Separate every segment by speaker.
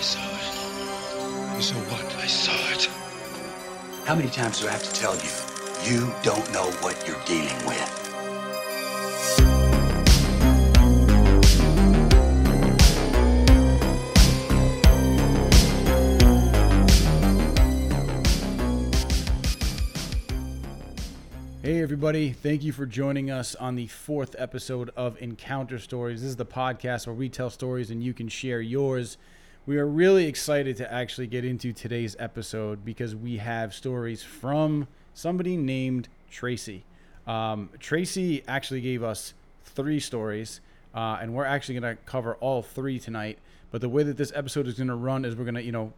Speaker 1: I saw it. You saw what? I saw it.
Speaker 2: How many times do I have to tell you? You don't know what you're dealing with.
Speaker 3: Hey, everybody. Thank you for joining us on the fourth episode of Encounter Stories. This is the podcast where we tell stories and you can share yours. We are really excited to actually get into today's episode because we have stories from somebody named Tracy. Um, Tracy actually gave us three stories, uh, and we're actually going to cover all three tonight. But the way that this episode is going to run is we're going to, you know,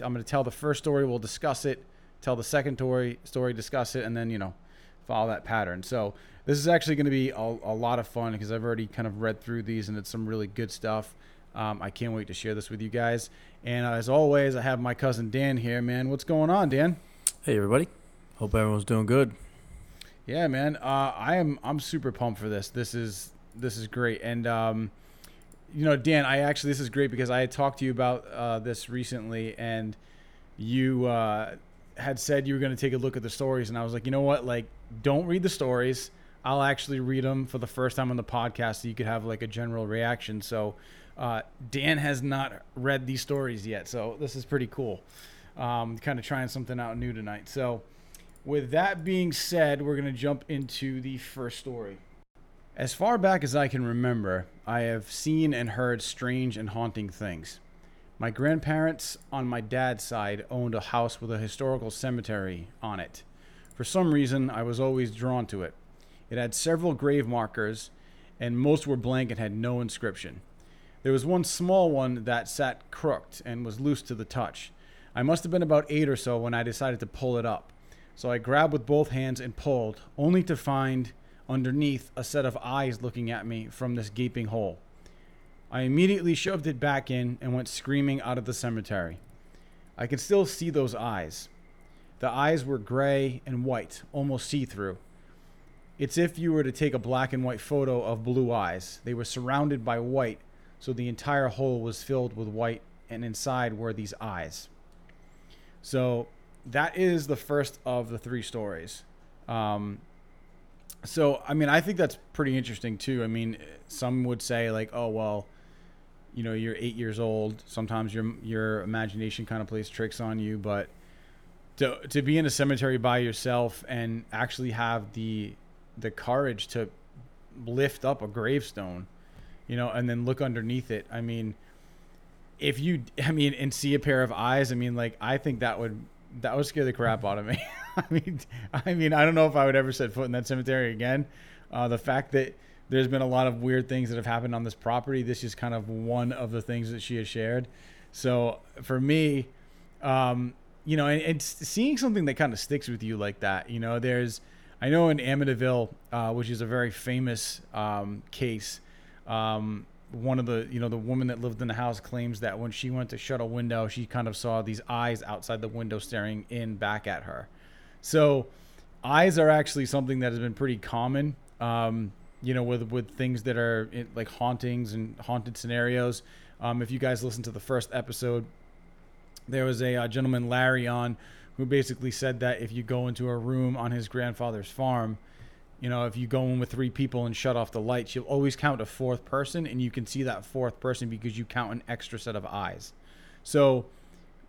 Speaker 3: I'm going to tell the first story, we'll discuss it, tell the second story, story, discuss it, and then, you know, follow that pattern. So this is actually going to be a, a lot of fun because I've already kind of read through these and it's some really good stuff. Um, I can't wait to share this with you guys. And as always, I have my cousin Dan here. Man, what's going on, Dan?
Speaker 4: Hey everybody, hope everyone's doing good.
Speaker 3: Yeah, man. Uh, I am. I'm super pumped for this. This is this is great. And um, you know, Dan, I actually this is great because I had talked to you about uh, this recently, and you uh, had said you were going to take a look at the stories, and I was like, you know what, like, don't read the stories. I'll actually read them for the first time on the podcast, so you could have like a general reaction. So, uh, Dan has not read these stories yet, so this is pretty cool. Um, kind of trying something out new tonight. So, with that being said, we're going to jump into the first story. As far back as I can remember, I have seen and heard strange and haunting things. My grandparents on my dad's side owned a house with a historical cemetery on it. For some reason, I was always drawn to it. It had several grave markers, and most were blank and had no inscription. There was one small one that sat crooked and was loose to the touch. I must have been about eight or so when I decided to pull it up. So I grabbed with both hands and pulled, only to find underneath a set of eyes looking at me from this gaping hole. I immediately shoved it back in and went screaming out of the cemetery. I could still see those eyes. The eyes were gray and white, almost see through. It's if you were to take a black and white photo of blue eyes. They were surrounded by white, so the entire hole was filled with white, and inside were these eyes. So that is the first of the three stories. Um, so I mean, I think that's pretty interesting too. I mean, some would say like, oh well, you know, you're eight years old. Sometimes your your imagination kind of plays tricks on you, but to to be in a cemetery by yourself and actually have the the courage to lift up a gravestone, you know, and then look underneath it. I mean, if you, I mean, and see a pair of eyes, I mean, like, I think that would that would scare the crap out of me. I mean, I mean, I don't know if I would ever set foot in that cemetery again. Uh, the fact that there's been a lot of weird things that have happened on this property. This is kind of one of the things that she has shared. So for me, um, you know, and, and seeing something that kind of sticks with you like that, you know, there's, I know in Amityville, uh, which is a very famous um, case, um, one of the, you know, the woman that lived in the house claims that when she went to shut a window, she kind of saw these eyes outside the window staring in back at her. So eyes are actually something that has been pretty common. Um, you know, with with things that are in, like hauntings and haunted scenarios. Um, if you guys listen to the first episode, there was a uh, gentleman Larry on who basically said that if you go into a room on his grandfather's farm, you know, if you go in with three people and shut off the lights, you'll always count a fourth person, and you can see that fourth person because you count an extra set of eyes. So,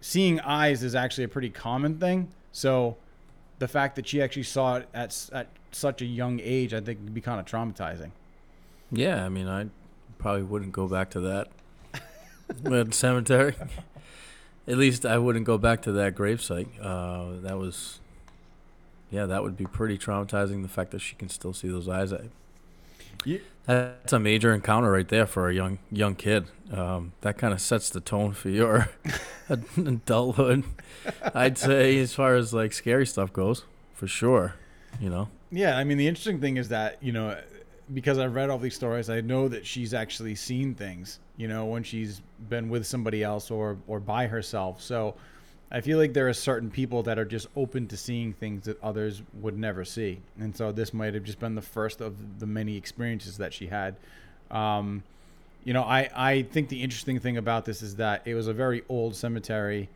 Speaker 3: seeing eyes is actually a pretty common thing. So, the fact that she actually saw it at at such a young age, I think, would be kind of traumatizing.
Speaker 4: Yeah, I mean, I probably wouldn't go back to that cemetery. At least I wouldn't go back to that gravesite. Uh, that was, yeah, that would be pretty traumatizing. The fact that she can still see those eyes. I,
Speaker 3: Yeah.
Speaker 4: That's a major encounter right there for a young young kid. Um, that kind of sets the tone for your adulthood. I'd say, as far as like scary stuff goes, for sure. You know.
Speaker 3: Yeah, I mean, the interesting thing is that you know, because I've read all these stories, I know that she's actually seen things. You know, when she's been with somebody else or or by herself. So, I feel like there are certain people that are just open to seeing things that others would never see, and so this might have just been the first of the many experiences that she had. Um, you know, I I think the interesting thing about this is that it was a very old cemetery.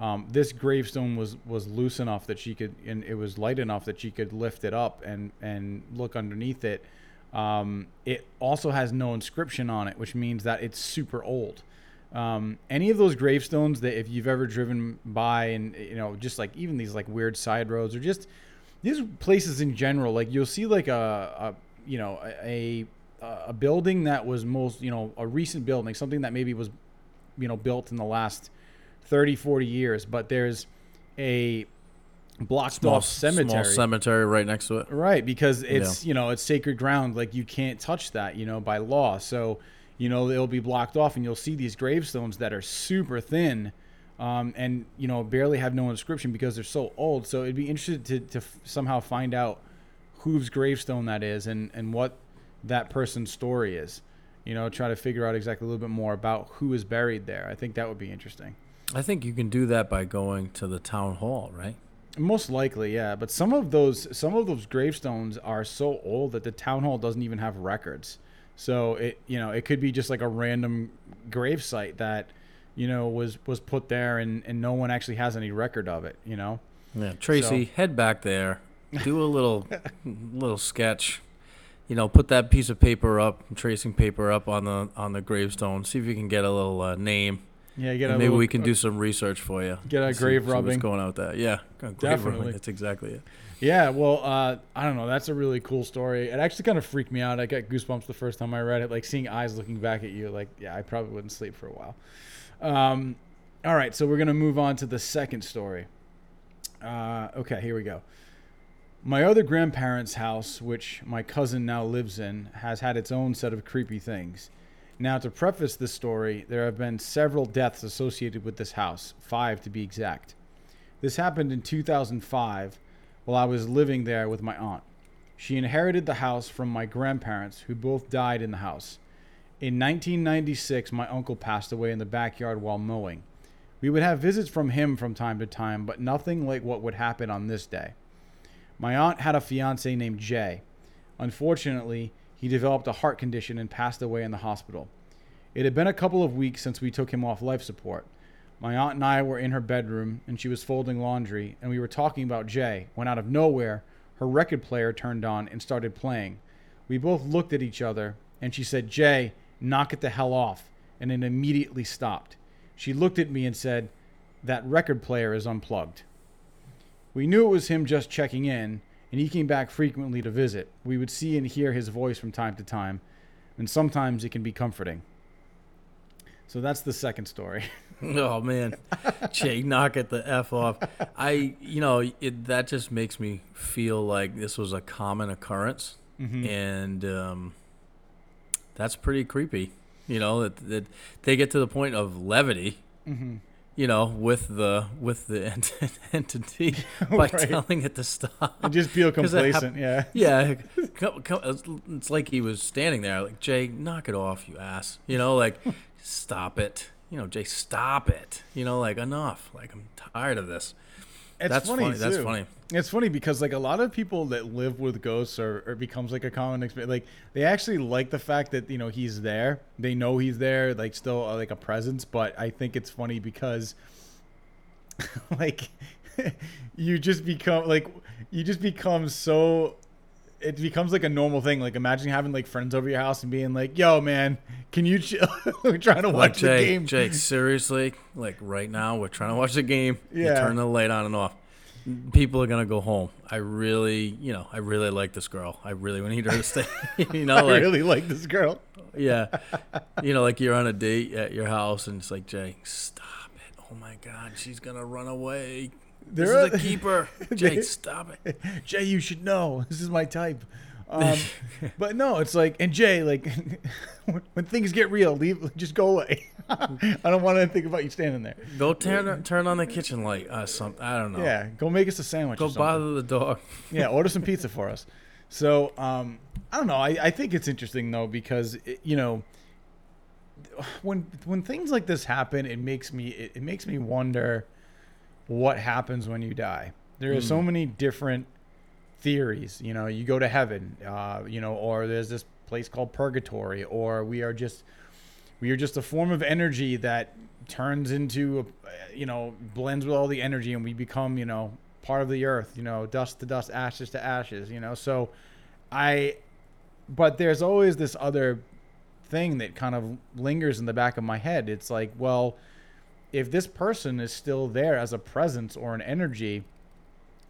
Speaker 3: Um, this gravestone was was loose enough that she could, and it was light enough that she could lift it up and and look underneath it. Um, it also has no inscription on it, which means that it's super old. Um, any of those gravestones that if you've ever driven by and you know just like even these like weird side roads or just these places in general, like you'll see like a, a you know a a building that was most you know a recent building, something that maybe was you know built in the last 30, 40 years, but there's a blocked
Speaker 4: Small,
Speaker 3: off cemetery.
Speaker 4: small cemetery right next to it.
Speaker 3: Right, because it's you know it's sacred ground. Like you can't touch that, you know, by law. So you know it'll be blocked off, and you'll see these gravestones that are super thin, um, and you know barely have no inscription because they're so old. So it'd be interesting to, to f- somehow find out whose gravestone that is and and what that person's story is. You know, try to figure out exactly a little bit more about who is buried there. I think that would be interesting.
Speaker 4: I think you can do that by going to the town hall, right?
Speaker 3: Most likely, yeah. But some of those some of those gravestones are so old that the town hall doesn't even have records. So it you know it could be just like a random grave site that you know was was put there and and no one actually has any record of it. You know.
Speaker 4: Yeah, Tracy, head back there, do a little little sketch. You know, put that piece of paper up, tracing paper up on the on the gravestone. See if you can get a little uh, name.
Speaker 3: Yeah, get
Speaker 4: And
Speaker 3: a
Speaker 4: maybe
Speaker 3: little-
Speaker 4: we can do some research for you.
Speaker 3: Get a grave
Speaker 4: see what's
Speaker 3: rubbing.
Speaker 4: going on with that. Yeah, grave
Speaker 3: Definitely.
Speaker 4: rubbing. That's exactly it.
Speaker 3: Yeah, well, uh, I don't know. That's a really cool story. It actually kind of freaked me out. I got goosebumps the first time I read it. Like seeing eyes looking back at you. Like, yeah, I probably wouldn't sleep for a while. Um, all right, so we're gonna move on to the second story. Uh, okay, here we go. My other grandparents' house, which my cousin now lives in, has had its own set of creepy things. Now, to preface this story, there have been several deaths associated with this house, five to be exact. This happened in 2005 while I was living there with my aunt. She inherited the house from my grandparents, who both died in the house. In 1996, my uncle passed away in the backyard while mowing. We would have visits from him from time to time, but nothing like what would happen on this day. My aunt had a fiance named Jay. Unfortunately, he developed a heart condition and passed away in the hospital. It had been a couple of weeks since we took him off life support. My aunt and I were in her bedroom, and she was folding laundry, and we were talking about Jay when out of nowhere, her record player turned on and started playing. We both looked at each other, and she said, Jay, knock it the hell off, and it immediately stopped. She looked at me and said, That record player is unplugged. We knew it was him just checking in, and he came back frequently to visit. We would see and hear his voice from time to time, and sometimes it can be comforting. So that's the second story.
Speaker 4: Oh man, Jay, knock it the f off. I, you know, it, that just makes me feel like this was a common occurrence,
Speaker 3: Mm-hmm.
Speaker 4: and um, that's pretty creepy. You know that, that they get to the point of levity.
Speaker 3: Mm-hmm.
Speaker 4: You know, with the with the ent- entity by
Speaker 3: Right.
Speaker 4: telling it to stop.
Speaker 3: I just feel complacent, yeah.
Speaker 4: Yeah, come, come, it's- it's like he was standing there, like Jay, knock it off, you ass. You know, like stop it. You know, Jay, stop it. You know, like enough. Like I'm tired of this.
Speaker 3: It's
Speaker 4: That's funny, that's
Speaker 3: too.
Speaker 4: funny.
Speaker 3: It's funny because like a lot of people that live with ghosts or, or it becomes like a common experience. Like they actually like the fact that you know he's there. They know he's there, like still uh, like a presence. But I think it's funny because like you just become like you just become so it becomes like a normal thing. Like imagine having like friends over your house and being like, "Yo, man, can you chill? We're trying to
Speaker 4: Like
Speaker 3: watch the game."
Speaker 4: Jake, seriously, like right now, we're trying to watch the game. You
Speaker 3: Yeah.
Speaker 4: turn the light on and off. People are gonna go home. I really, you know, I really like this girl. I really need her to stay. you know,
Speaker 3: I
Speaker 4: like
Speaker 3: really like this girl.
Speaker 4: yeah, you know, like you're on a date at your house, and it's like Jake, stop it. Oh my God, she's gonna run away. This
Speaker 3: There
Speaker 4: is
Speaker 3: are-
Speaker 4: a keeper. Jay, stop it.
Speaker 3: Jay, you should know. This is my type. Um, but no, it's like, and Jay, like, when, things get real, leave, just go away. I don't want to think about you standing there.
Speaker 4: Go turn turn on the kitchen light. Uh, some I don't know.
Speaker 3: Yeah, go make us a sandwich.
Speaker 4: Go bother the dog.
Speaker 3: Yeah, order some pizza for us. So, um, I don't know. I, I think it's interesting though because it, you know, when when things like this happen, it makes me it, it makes me wonder what happens when you die. There are so many different theories. You know, you go to heaven, uh, you know, or there's this place called purgatory, or we are just We are just a form of energy that turns into, a, you know, blends with all the energy, and we become, you know, part of the earth. You know, dust to dust, ashes to ashes. You know, so I, but there's always this other thing that kind of lingers in the back of my head. It's like, well, if this person is still there as a presence or an energy,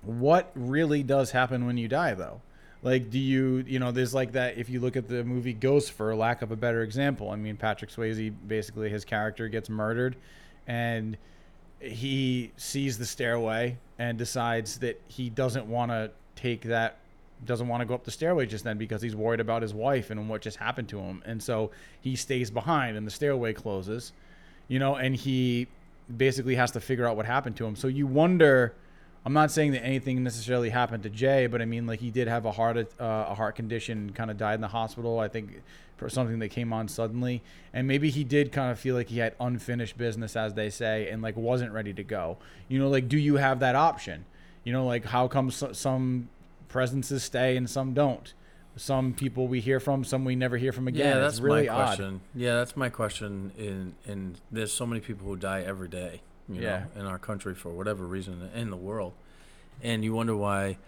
Speaker 3: what really does happen when you die though? Like, do you, you know, there's like that. If you look at the movie Ghost, for lack of a better example, I mean, Patrick Swayze basically his character gets murdered, and he sees the stairway and decides that he doesn't want to take that doesn't want to go up the stairway just then because he's worried about his wife and what just happened to him. And so he stays behind and the stairway closes, you know, and he basically has to figure out what happened to him. So you wonder. I'm not saying that anything necessarily happened to Jay, but I mean, like he did have a heart uh, a heart condition, kind of died in the hospital. I think for something that came on suddenly, and maybe he did kind of feel like he had unfinished business, as they say, and like wasn't ready to go. You know, like do you have that option? You know, like how come so- some presences stay and some don't? Some people we hear from, some we never hear from again.
Speaker 4: Yeah,
Speaker 3: it's
Speaker 4: that's
Speaker 3: really
Speaker 4: my
Speaker 3: odd.
Speaker 4: question. Yeah, that's my question. In in there's so many people who die every day, you
Speaker 3: Yeah.
Speaker 4: know, in our country for whatever reason in the world, and you wonder why,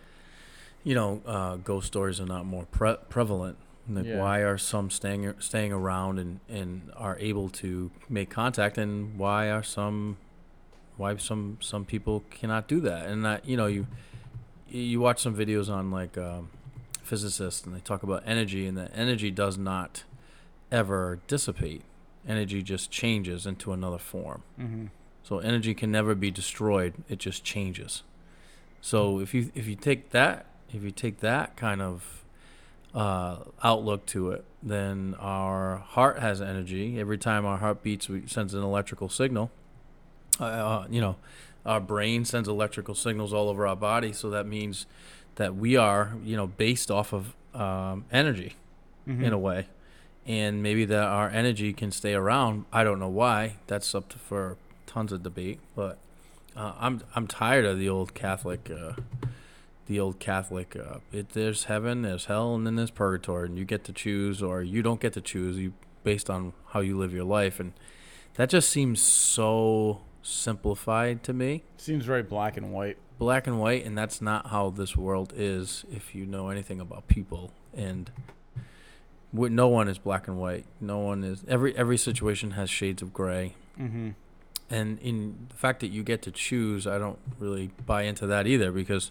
Speaker 4: you know, uh, ghost stories are not more pre- prevalent. Like,
Speaker 3: Yeah.
Speaker 4: why are some staying staying around and and are able to make contact, and why are some, why some some people cannot do that? And that you know you, you watch some videos on like. Um, physicists and they talk about energy and that energy does not ever dissipate. Energy just changes into another form.
Speaker 3: Mm-hmm.
Speaker 4: so energy can never be destroyed it just changes. So if you if you take that if you take that kind of uh, outlook to it then our heart has energy. Every time our heart beats we sends an electrical signal. Uh, uh, you know our brain sends electrical signals all over our body. So that means that we are you know based off of um, energy
Speaker 3: Mm-hmm.
Speaker 4: in a way. And maybe that our energy can stay around. I don't know why. That's up to, for tons of debate but uh, i'm i'm tired of the old catholic uh, the old catholic uh, it, there's heaven there's hell and then there's purgatory and you get to choose or you don't get to choose you based on how you live your life. And that just seems so simplified to me.
Speaker 3: Seems very black and white.
Speaker 4: Black and white and that's not how this world is if you know anything about people. And no one is black and white. No one is every every situation has shades of gray.
Speaker 3: Mm-hmm.
Speaker 4: and in the fact that you get to choose i don't really buy into that either because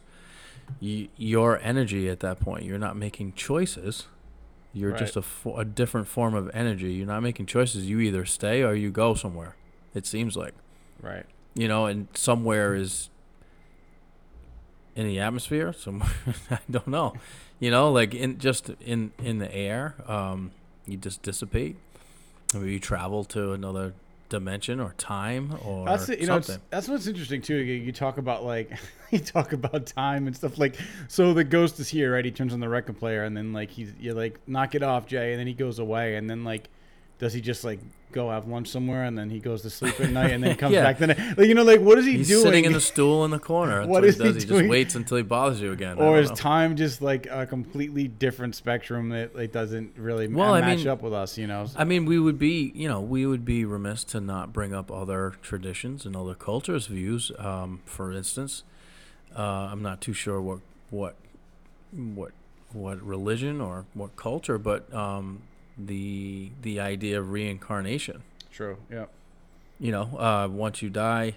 Speaker 4: you, your energy at that point you're not making choices. You're just a, fo- a different form of energy. You're not making choices. You either stay or you go somewhere it seems like.
Speaker 3: Right.
Speaker 4: you know, and somewhere is in the atmosphere. Somewhere I don't know, you know, like in just in in the air. Um, you just dissipate. Maybe you travel to another dimension or time or
Speaker 3: That's it, you know
Speaker 4: something.
Speaker 3: that's what's interesting too. You, you talk about like you talk about time and stuff like so the ghost is here, right? He turns on the record player and then like he's you like knock it off, Jay, and then he goes away and then like does he just like go have lunch somewhere and then he goes to sleep at night and then comes
Speaker 4: Yeah.
Speaker 3: back then like you know like what is he
Speaker 4: He's
Speaker 3: doing?
Speaker 4: sitting in the stool in the corner.
Speaker 3: What is
Speaker 4: he
Speaker 3: he
Speaker 4: does. He,
Speaker 3: doing?
Speaker 4: just waits until he bothers you again.
Speaker 3: Or is
Speaker 4: know.
Speaker 3: time just like a completely different spectrum that like doesn't really
Speaker 4: Well, I
Speaker 3: match
Speaker 4: mean-
Speaker 3: up with us, you know?
Speaker 4: I mean, we would be, you know, we would be remiss to not bring up other traditions and other cultures' views. Um, for instance, uh, I'm not too sure what what what what religion or what culture, but um, the the idea of reincarnation.
Speaker 3: True. Yeah.
Speaker 4: You know, uh, once you die,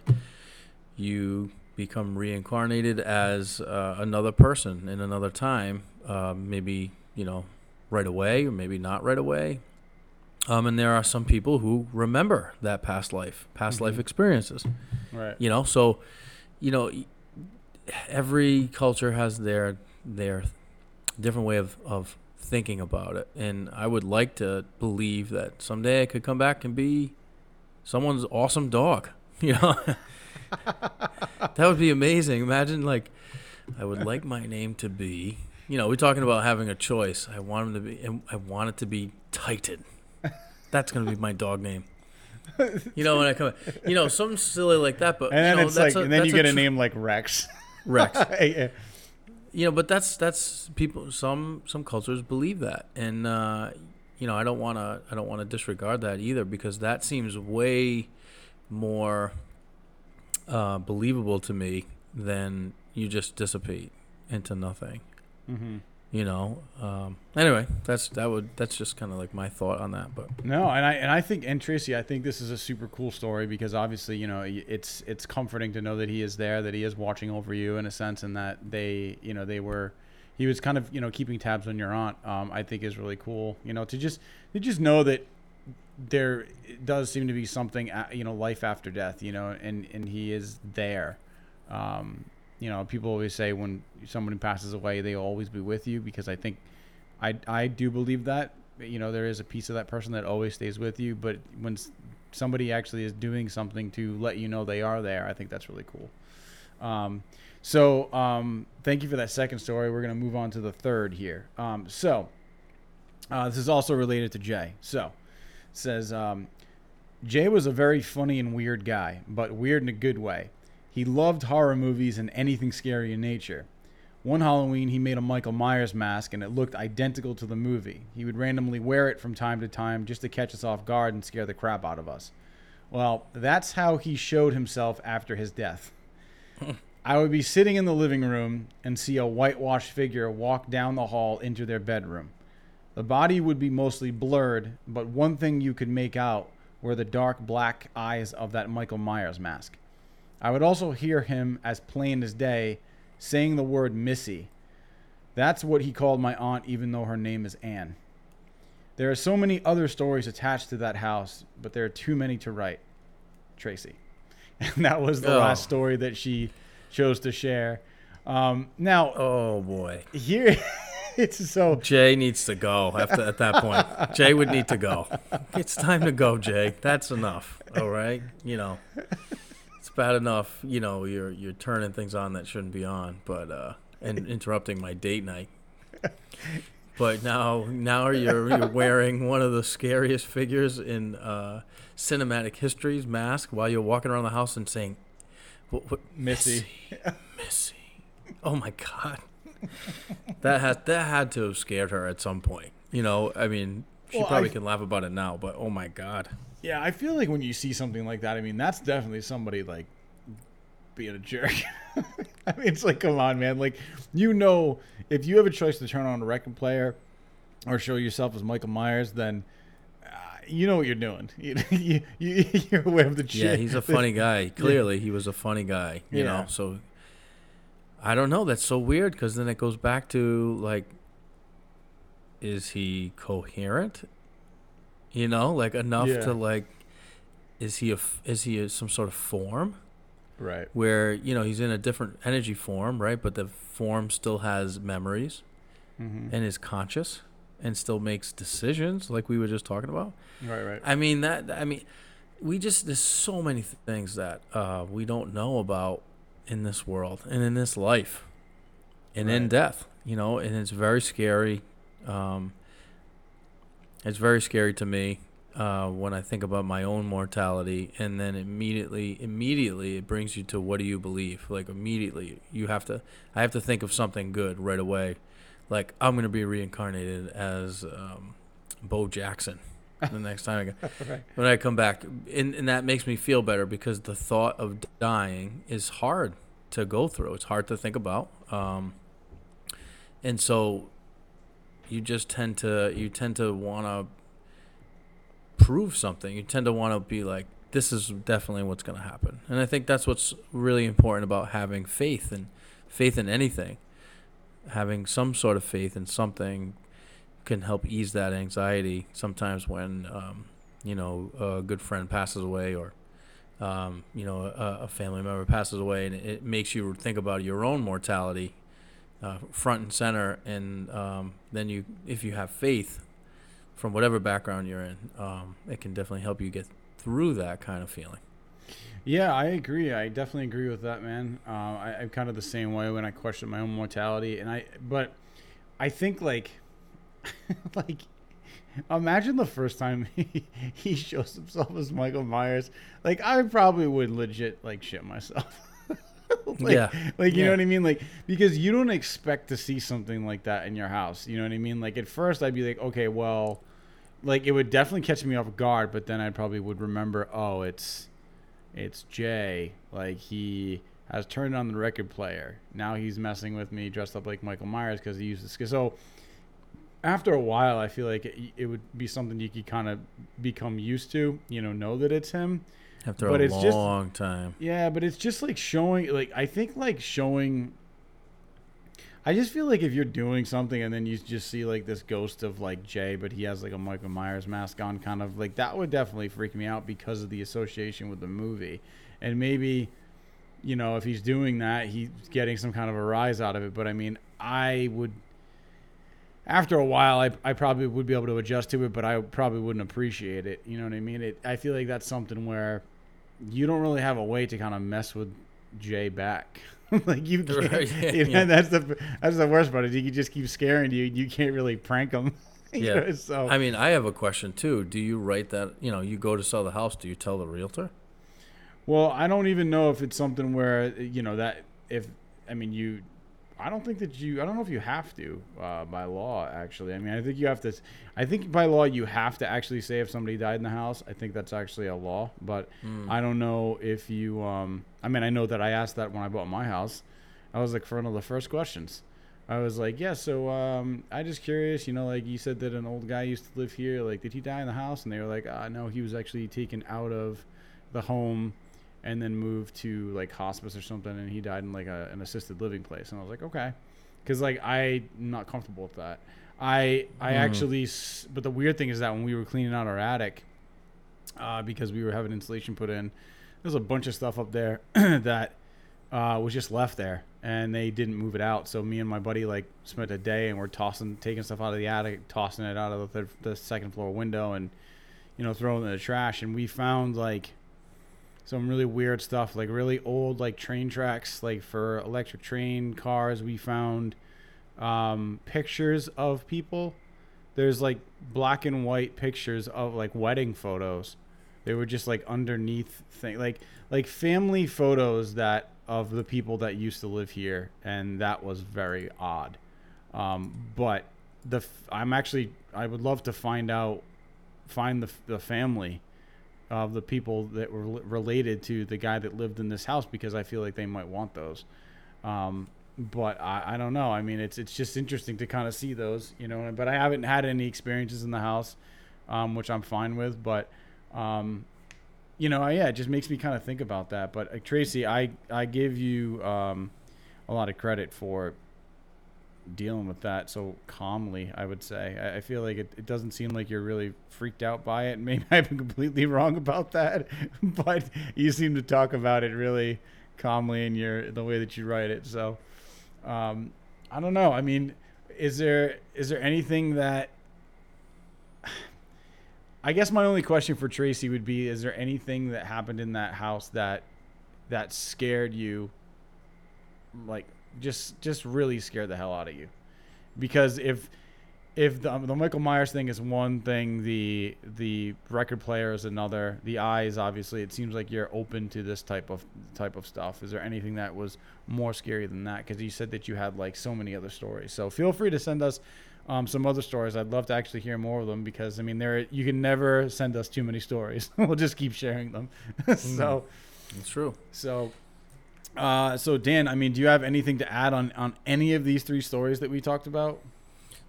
Speaker 4: you become reincarnated as uh, another person in another time. Uh, maybe you know, right away, or maybe not right away. Um, and there are some people who remember that past life, past life experiences.
Speaker 3: Right.
Speaker 4: You know, so you know, every culture has their their different way of, of thinking about it, and I would like to believe that someday I could come back and be someone's awesome dog. You know, that would be amazing. Imagine like I would like my name to be. You know, we're talking about having a choice. I want him to be. I want it to be Titan. That's gonna be my dog name. You know when I come, you know, something silly like that. But
Speaker 3: And then
Speaker 4: you know,
Speaker 3: it's like
Speaker 4: a-
Speaker 3: and then you get a
Speaker 4: tr-
Speaker 3: name like Rex.
Speaker 4: Rex.
Speaker 3: Yeah.
Speaker 4: You know, but that's that's people. Some some cultures believe that, and uh, you know, I don't want to I don't want to disregard that either because that seems way more uh, believable to me than you just dissipate into nothing.
Speaker 3: Mm-hmm.
Speaker 4: You know. Um, anyway, that's that would that's just kind of like my thought on that. But
Speaker 3: No, and I and I think and Tracy, I think this is a super cool story because obviously, you know, it's it's comforting to know that he is there, that he is watching over you in a sense, and that they, you know, they were, he was kind of, you know, keeping tabs on your aunt. Um, I think is really cool. You know, to just to just know that there does seem to be something, you know, life after death. You know, and and he is there. Um, you know, people always say when somebody passes away, they will always be with you because I think I, I do believe that you know there is a piece of that person that always stays with you but when somebody actually is doing something to let you know they are there i think that's really cool. Um, so um, thank you for that second story. We're going to move on to the third here. Um, so uh, this is also related to jay. So says um, jay was a very funny and weird guy but weird in a good way he loved horror movies and anything scary in nature one Halloween, he made a Michael Myers mask and it looked identical to the movie. He would randomly wear it from time to time just to catch us off guard and scare the crap out of us. Well, that's how he showed himself after his death. I would be sitting in the living room and see a whitewashed figure walk down the hall into their bedroom. The body would be mostly blurred, but one thing you could make out were the dark black eyes of that Michael Myers mask. I would also hear him as plain as day saying the word Missy. That's what he called my aunt, even though her name is Anne. There are so many other stories attached to that house, but there are too many to write. Tracy. And that was the
Speaker 4: Oh.
Speaker 3: last story that she chose to share. Um, now,
Speaker 4: oh boy,
Speaker 3: here it's so
Speaker 4: Jay needs to go after at that point. Jay would need to go. It's time to go, Jay. That's enough. All right, you know. Bad enough, you know, you're you're turning things on that shouldn't be on, but uh and interrupting my date night. But now now you're you're wearing one of the scariest figures in uh cinematic history's mask while you're walking around the house and saying what, what
Speaker 3: Missy.
Speaker 4: Missy. Oh my god. That had that had to have scared her at some point. You know, I mean, she
Speaker 3: Well,
Speaker 4: probably
Speaker 3: I-
Speaker 4: can laugh about it now, but oh my god.
Speaker 3: Yeah, I feel like when you see something like that, I mean, that's definitely somebody like being a jerk. I mean, it's like, come on, man. Like, you know, if you have a choice to turn on a record player or show yourself as Michael Myers, then uh, you know what you're doing. You, you, you, you're aware of the shit.
Speaker 4: Yeah, he's a funny guy. Clearly, he was a funny guy. You
Speaker 3: Yeah.
Speaker 4: know, so I don't know. That's so weird because then it goes back to like, is he coherent? You know, like enough
Speaker 3: Yeah.
Speaker 4: to like, is he a f- is he a, some sort of form?
Speaker 3: Right.
Speaker 4: where you know he's in a different energy form, right? But the form still has memories
Speaker 3: Mm-hmm.
Speaker 4: and is conscious and still makes decisions, like we were just talking about.
Speaker 3: Right, right.
Speaker 4: I mean that. I mean, we just there's so many th- things that uh, we don't know about in this world and in this life and in death. You know, and it's very scary. Um, it's very scary to me uh, when I think about my own mortality, and then immediately, immediately, it brings you to what do you believe? Like immediately, you have to. I have to think of something good right away. Like I'm gonna be reincarnated as um, Bo Jackson the next time I go
Speaker 3: right.
Speaker 4: when I come back, and, and that makes me feel better because the thought of dying is hard to go through. It's hard to think about, um, and so you just tend to you tend to want to prove something. You tend to want to be like, this is definitely what's going to happen, and I think that's what's really important about having faith and faith in anything. Having some sort of faith in something can help ease that anxiety sometimes when um, you know a good friend passes away or um, you know a, a family member passes away and it makes you think about your own mortality uh, front and center and um, then you if you have faith from whatever background you're in um, it can definitely help you get through that kind of feeling
Speaker 3: Yeah, I agree. I definitely agree with that, man. Uh, I, I'm kind of the same way when I question my own mortality, and I, but I think like, like, imagine the first time he, he shows himself as Michael Myers. Like, I probably would legit like shit myself. like,
Speaker 4: Yeah.
Speaker 3: like you
Speaker 4: Yeah.
Speaker 3: know what I mean? Like because you don't expect to see something like that in your house. You know what I mean? Like at first I'd be like, okay, well, like it would definitely catch me off guard, but then I probably would remember, oh, it's it's Jay. Like he has turned on the record player. Now he's messing with me, dressed up like Michael Myers because he uses so. After a while, I feel like it, it would be something you could kind of become used to. You know, know that it's him.
Speaker 4: After
Speaker 3: But
Speaker 4: a
Speaker 3: it's just-
Speaker 4: long time.
Speaker 3: Yeah, but it's just like showing. Like I think like showing. I just feel like if you're doing something and then you just see like this ghost of like Jay, but he has like a Michael Myers mask on, kind of like that would definitely freak me out because of the association with the movie, and maybe, you know, if he's doing that, he's getting some kind of a rise out of it. But I mean, I would. After a while, I, I probably would be able to adjust to it, but I probably wouldn't appreciate it. You know what I mean? It, I feel like that's something where you don't really have a way to kind of mess with Jay back. like you can't.
Speaker 4: Right, yeah,
Speaker 3: you know,
Speaker 4: yeah.
Speaker 3: That's the that's the worst part. Is he can just keep scaring you. You can't really prank him.
Speaker 4: Yeah.
Speaker 3: know, so
Speaker 4: I mean, I have a question too. Do you write that? You know, you go to sell the house. Do you tell the realtor?
Speaker 3: well, I don't even know if it's something where you know that if I mean you. I don't think that you. I don't know if you have to uh, by law. Actually, I mean, I think you have to. I think by law you have to actually say if somebody died in the house. I think that's actually a law, but I don't know if you. Um, I mean, I know that I asked that when I bought my house. I was like for one of the first questions. I was like, yeah. So um, I just curious. You know, like you said that an old guy used to live here. Like, did he die in the house? And they were like, uh, no, he was actually taken out of the home and then moved to like hospice or something, and he died in like a, an assisted living place. And I was like, okay, because like I'm not comfortable with that. I I actually, but the weird thing is that when we were cleaning out our attic, uh, because we were having insulation put in, there's a bunch of stuff up there that uh, was just left there, and they didn't move it out. So me and my buddy like spent a day, and we're tossing, taking stuff out of the attic, tossing it out of the, third, the second floor window, and you know throwing it in the trash. And we found like some really weird stuff, like really old like train tracks, like for electric train cars. We found um, pictures of people. There's like black and white pictures of like wedding photos. They were just like underneath thing, like like family photos that of the people that used to live here, and that was very odd. Um, but the I'm actually I would love to find out find the the family of the people that were related to the guy that lived in this house because I feel like they might want those. Um, but I, I don't know. I mean, it's it's just interesting to kind of see those, you know. But I haven't had any experiences in the house, um, which I'm fine with. But um, you know, yeah, it just makes me kind of think about that. But uh, Tracy, I I give you um, a lot of credit for dealing with that so calmly. I would say I, I feel like it, it doesn't seem like you're really freaked out by it. Maybe I've been completely wrong about that, but you seem to talk about it really calmly in your the way that you write it. So um, I don't know. I mean, is there is there anything that I guess my only question for Tracy would be: Is there anything that happened in that house that that scared you, like just just really scared the hell out of you? Because if if the, the Michael Myers thing is one thing, the the record player is another. The eyes, obviously, it seems like you're open to this type of type of stuff. Is there anything that was more scary than that? Because you said that you had like so many other stories. So feel free to send us um, some other stories. I'd love to actually hear more of them because I mean, there you can never send us too many stories. we'll just keep sharing them. so
Speaker 4: It's true.
Speaker 3: so. Uh, so Dan, I mean, do you have anything to add on, on any of these three stories that we talked about?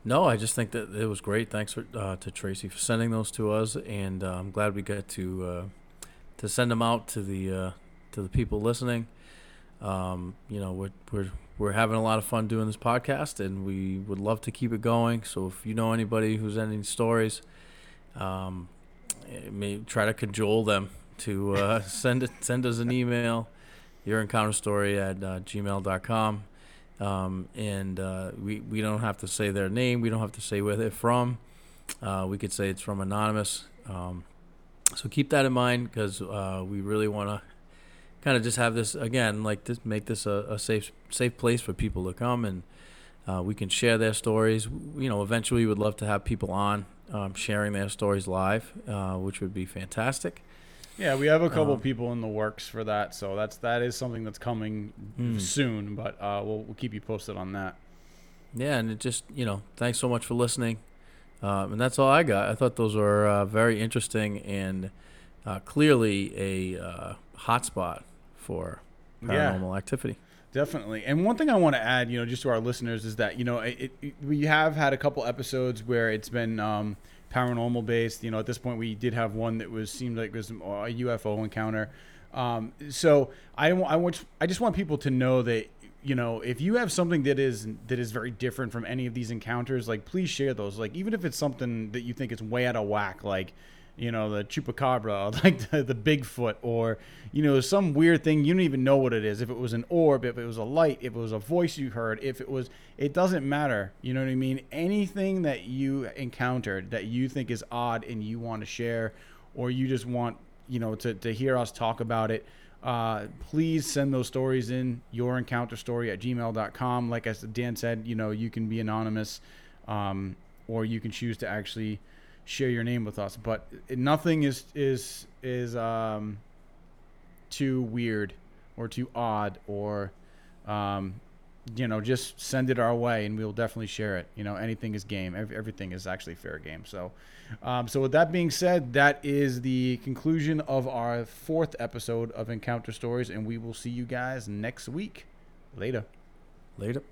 Speaker 4: No, I just think that it was great. Thanks for, uh, to Tracy for sending those to us, and uh, I'm glad we got to uh, to send them out to the uh, to the people listening. Um, you know, we're we're we're having a lot of fun doing this podcast, and we would love to keep it going. So if you know anybody who's ending stories, um, eh, may try to cajole them to uh, send it send us an email. Your encounter story at uh, gmail.com um, and uh, we we don't have to say their name. We don't have to say where they're from. Uh, we could say it's from anonymous. Um, so keep that in mind because uh, we really want to kind of just have this again, like this, make this a, a safe safe place for people to come and uh, we can share their stories. You know, eventually we would love to have people on um, sharing their stories live, uh, which would be fantastic.
Speaker 3: Yeah, we have a couple
Speaker 4: Um,
Speaker 3: people in the works for that, so that's that is something that's coming
Speaker 4: Mm.
Speaker 3: soon. But uh, we'll we'll keep you posted on that.
Speaker 4: Yeah, and it just you know, thanks so much for listening. Um, and that's all I got. I thought those were uh, very interesting and uh, clearly a uh, hotspot for
Speaker 3: Yeah.
Speaker 4: paranormal activity.
Speaker 3: Definitely. And one thing I want to add, you know, just to our listeners is that, you know, it, it, we have had a couple episodes where it's been um, paranormal based. You know, at this point, we did have one that was seemed like it was a UFO encounter. Um, so I, I want I just want people to know that you know if you have something that is that is very different from any of these encounters, like please share those. Like even if it's something that you think is way out of whack, like you know, the chupacabra, like the, the Bigfoot, or, you know, some weird thing. You don't even know what it is. If it was an orb, if it was a light, if it was a voice you heard, if it was, it doesn't matter. You know what I mean? Anything that you encountered that you think is odd and you want to share, or you just want, you know, to, to hear us talk about it, uh, please send those stories in your encounter story at gmail.com. Like said, Dan said, you know, you can be anonymous, um, or you can choose to actually share your name with us. But nothing is is is um, too weird or too odd or um, you know just send it our way and we'll definitely share it. You know anything is game. Ev- everything is actually fair game. So. Um, so with that being said, that is the conclusion of our fourth episode of Encounter Stories, and we will see you guys next week. Later.
Speaker 4: Later.